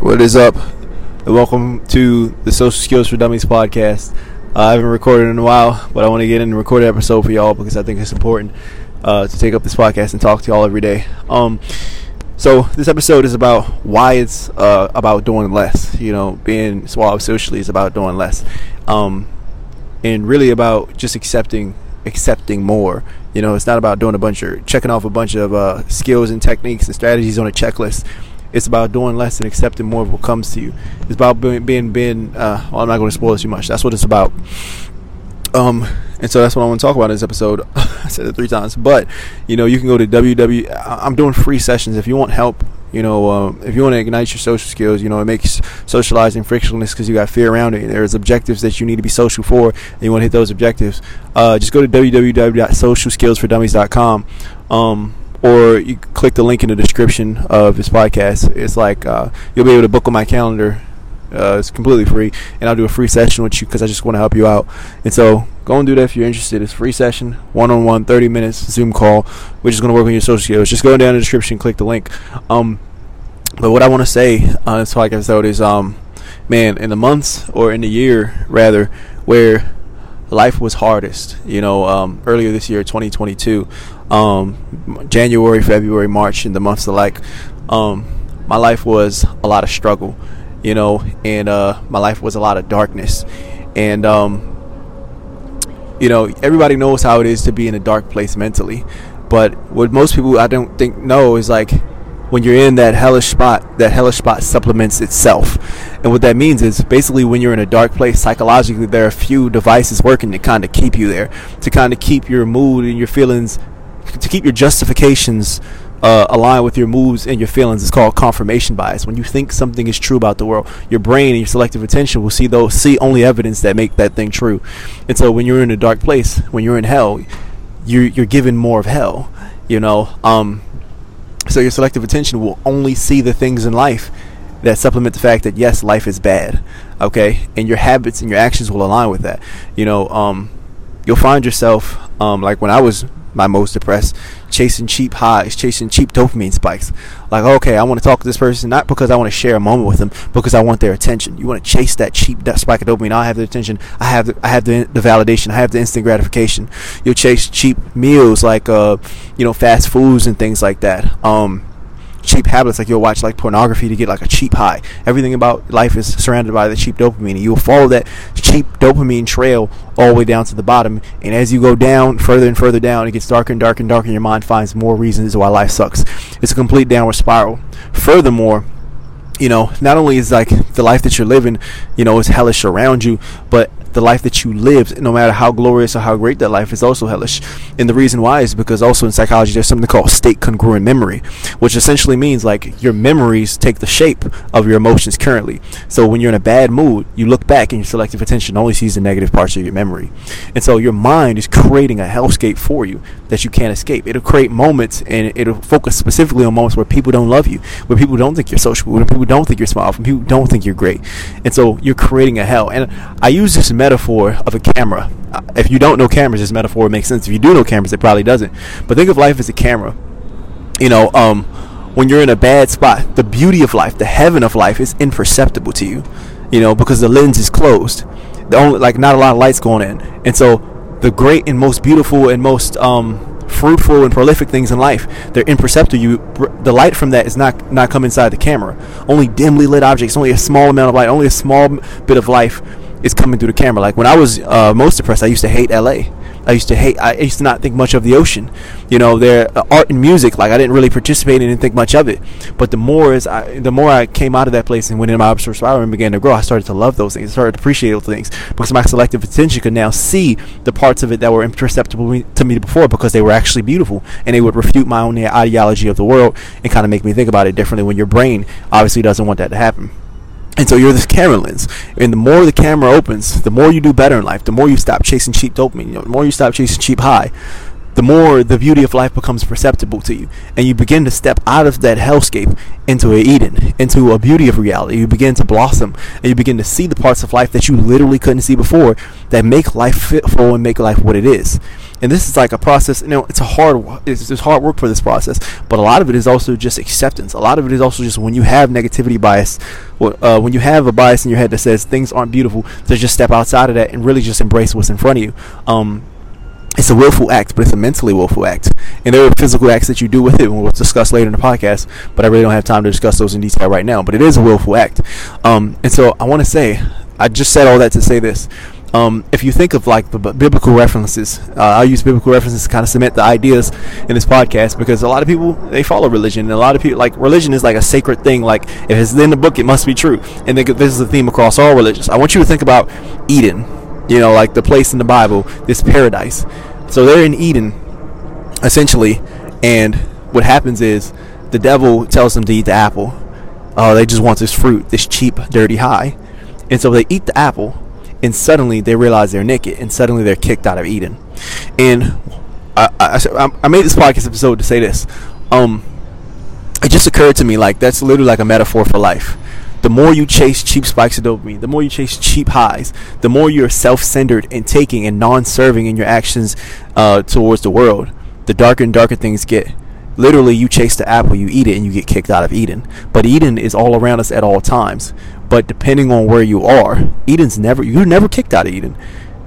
What is up? And welcome to the Social Skills for Dummies podcast. Uh, I haven't recorded in a while, but I want to get in and record an episode for y'all because I think it's important uh, to take up this podcast and talk to y'all every day. Um, so this episode is about why it's uh, about doing less. You know, being suave socially is about doing less, um, and really about just accepting accepting more. You know, it's not about doing a bunch of checking off a bunch of uh, skills and techniques and strategies on a checklist. It's about doing less and accepting more of what comes to you. It's about being being, being uh, well, I'm not going to spoil it too much. That's what it's about. Um, and so that's what I want to talk about in this episode. I said it three times, but you know, you can go to www. I'm doing free sessions if you want help. You know, um, if you want to ignite your social skills, you know, it makes socializing frictionless because you got fear around it. There's objectives that you need to be social for, and you want to hit those objectives. Uh, just go to www.socialskillsfordummies.com. Um, or you click the link in the description of this podcast. It's like uh, you'll be able to book on my calendar. Uh, it's completely free, and I'll do a free session with you because I just want to help you out. And so go and do that if you're interested. It's free session, one on one, 30 minutes Zoom call. We're just going to work on your social skills. Just go down in the description, click the link. Um, but what I want to say on this podcast episode is, um, man, in the months or in the year rather, where life was hardest. You know, um, earlier this year, 2022, um, January, February, March, and the months alike, um, my life was a lot of struggle. You know, and uh, my life was a lot of darkness, and um, you know, everybody knows how it is to be in a dark place mentally. But what most people I don't think know is like when you're in that hellish spot, that hellish spot supplements itself. And what that means is basically when you're in a dark place psychologically, there are a few devices working to kind of keep you there, to kind of keep your mood and your feelings, to keep your justifications uh, with your moves and your feelings. It's called confirmation bias. When you think something is true about the world, your brain and your selective attention will see those see only evidence that make that thing true. And so when you're in a dark place, when you're in hell, you're you're given more of hell. You know, um, so your selective attention will only see the things in life that supplement the fact that yes, life is bad. Okay, and your habits and your actions will align with that. You know, um, you'll find yourself um, like when I was my most depressed, chasing cheap highs, chasing cheap dopamine spikes. Like, okay, I want to talk to this person not because I want to share a moment with them, because I want their attention. You want to chase that cheap that spike of dopamine. I have the attention. I have the, I have the, the validation. I have the instant gratification. You'll chase cheap meals like, uh, you know, fast foods and things like that. Um, cheap habits like you'll watch like pornography to get like a cheap high. Everything about life is surrounded by the cheap dopamine and you'll follow that cheap dopamine trail all the way down to the bottom. And as you go down further and further down it gets darker and darker and darker and your mind finds more reasons why life sucks. It's a complete downward spiral. Furthermore you know, not only is like the life that you're living, you know, is hellish around you, but the life that you live, no matter how glorious or how great that life is, also hellish. And the reason why is because also in psychology there's something called state congruent memory, which essentially means like your memories take the shape of your emotions currently. So when you're in a bad mood, you look back and your selective attention only sees the negative parts of your memory. And so your mind is creating a hellscape for you that you can't escape. It'll create moments and it'll focus specifically on moments where people don't love you, where people don't think you're social, where people don't think you're smart, where people don't think you're great. And so you're creating a hell. And I use this metaphor of a camera. If you don't know cameras, this metaphor makes sense. If you do know cameras, it probably doesn't. But think of life as a camera. You know, um, when you're in a bad spot, the beauty of life, the heaven of life, is imperceptible to you. You know, because the lens is closed. The only like not a lot of lights going in, and so the great and most beautiful and most um, fruitful and prolific things in life they're imperceptible you the light from that is not not come inside the camera only dimly lit objects only a small amount of light only a small bit of life is coming through the camera. Like when I was uh, most depressed, I used to hate LA. I used to hate. I used to not think much of the ocean. You know, their uh, art and music. Like I didn't really participate and didn't think much of it. But the more as I, the more I came out of that place and went into my observation spiral and began to grow, I started to love those things. I started to appreciate those things because my selective attention could now see the parts of it that were imperceptible to me before because they were actually beautiful and they would refute my own ideology of the world and kind of make me think about it differently. When your brain obviously doesn't want that to happen. And so you're this camera lens. And the more the camera opens, the more you do better in life, the more you stop chasing cheap dopamine, you know, the more you stop chasing cheap high, the more the beauty of life becomes perceptible to you. And you begin to step out of that hellscape into a Eden, into a beauty of reality. You begin to blossom and you begin to see the parts of life that you literally couldn't see before that make life fitful and make life what it is. And this is like a process. You know, it's a hard, it's, it's hard work for this process, but a lot of it is also just acceptance. A lot of it is also just when you have negativity bias, uh, when you have a bias in your head that says things aren't beautiful, to just step outside of that and really just embrace what's in front of you. Um, it's a willful act, but it's a mentally willful act. And there are physical acts that you do with it, and we'll discuss later in the podcast. But I really don't have time to discuss those in detail right now. But it is a willful act. Um, and so I want to say, I just said all that to say this um, if you think of like the biblical references, uh, I'll use biblical references to kind of cement the ideas in this podcast because a lot of people they follow religion, and a lot of people like religion is like a sacred thing. Like if it's in the book, it must be true. And this is a theme across all religions. I want you to think about Eden, you know, like the place in the Bible, this paradise. So they're in Eden, essentially, and what happens is the devil tells them to eat the apple. Oh, they just want this fruit, this cheap, dirty high, and so they eat the apple and suddenly they realize they're naked, and suddenly they're kicked out of Eden. And I, I, I made this podcast episode to say this. Um, it just occurred to me like that's literally like a metaphor for life. The more you chase cheap spikes of dopamine, the more you chase cheap highs, the more you're self-centered and taking and non-serving in your actions uh, towards the world, the darker and darker things get literally you chase the apple you eat it and you get kicked out of eden but eden is all around us at all times but depending on where you are, Eden's never you're never kicked out of Eden.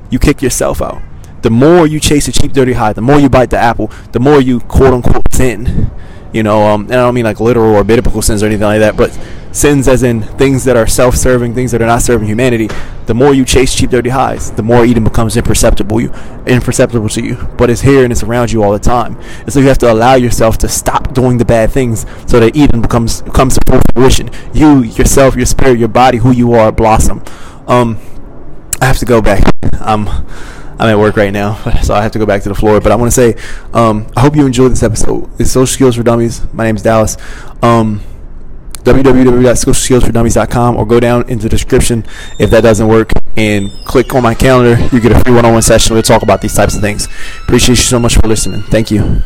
You kick yourself out. The more you chase a cheap, dirty high, the more you bite the apple, the more you quote unquote sin. You know, um, and I don't mean like literal or biblical sins or anything like that, but sins as in things that are self-serving, things that are not serving humanity. The more you chase cheap, dirty highs, the more Eden becomes imperceptible you, imperceptible to you. But it's here and it's around you all the time. And so you have to allow yourself to stop doing the bad things, so that Eden becomes comes to full fruition. You, yourself, your spirit, your body, who you are, blossom. Um, I have to go back. Um. I'm at work right now, so I have to go back to the floor. But I want to say, um, I hope you enjoyed this episode. It's Social Skills for Dummies. My name is Dallas. Um, www.socialskillsfordummies.com or go down into the description if that doesn't work and click on my calendar. You get a free one on one session. We'll talk about these types of things. Appreciate you so much for listening. Thank you.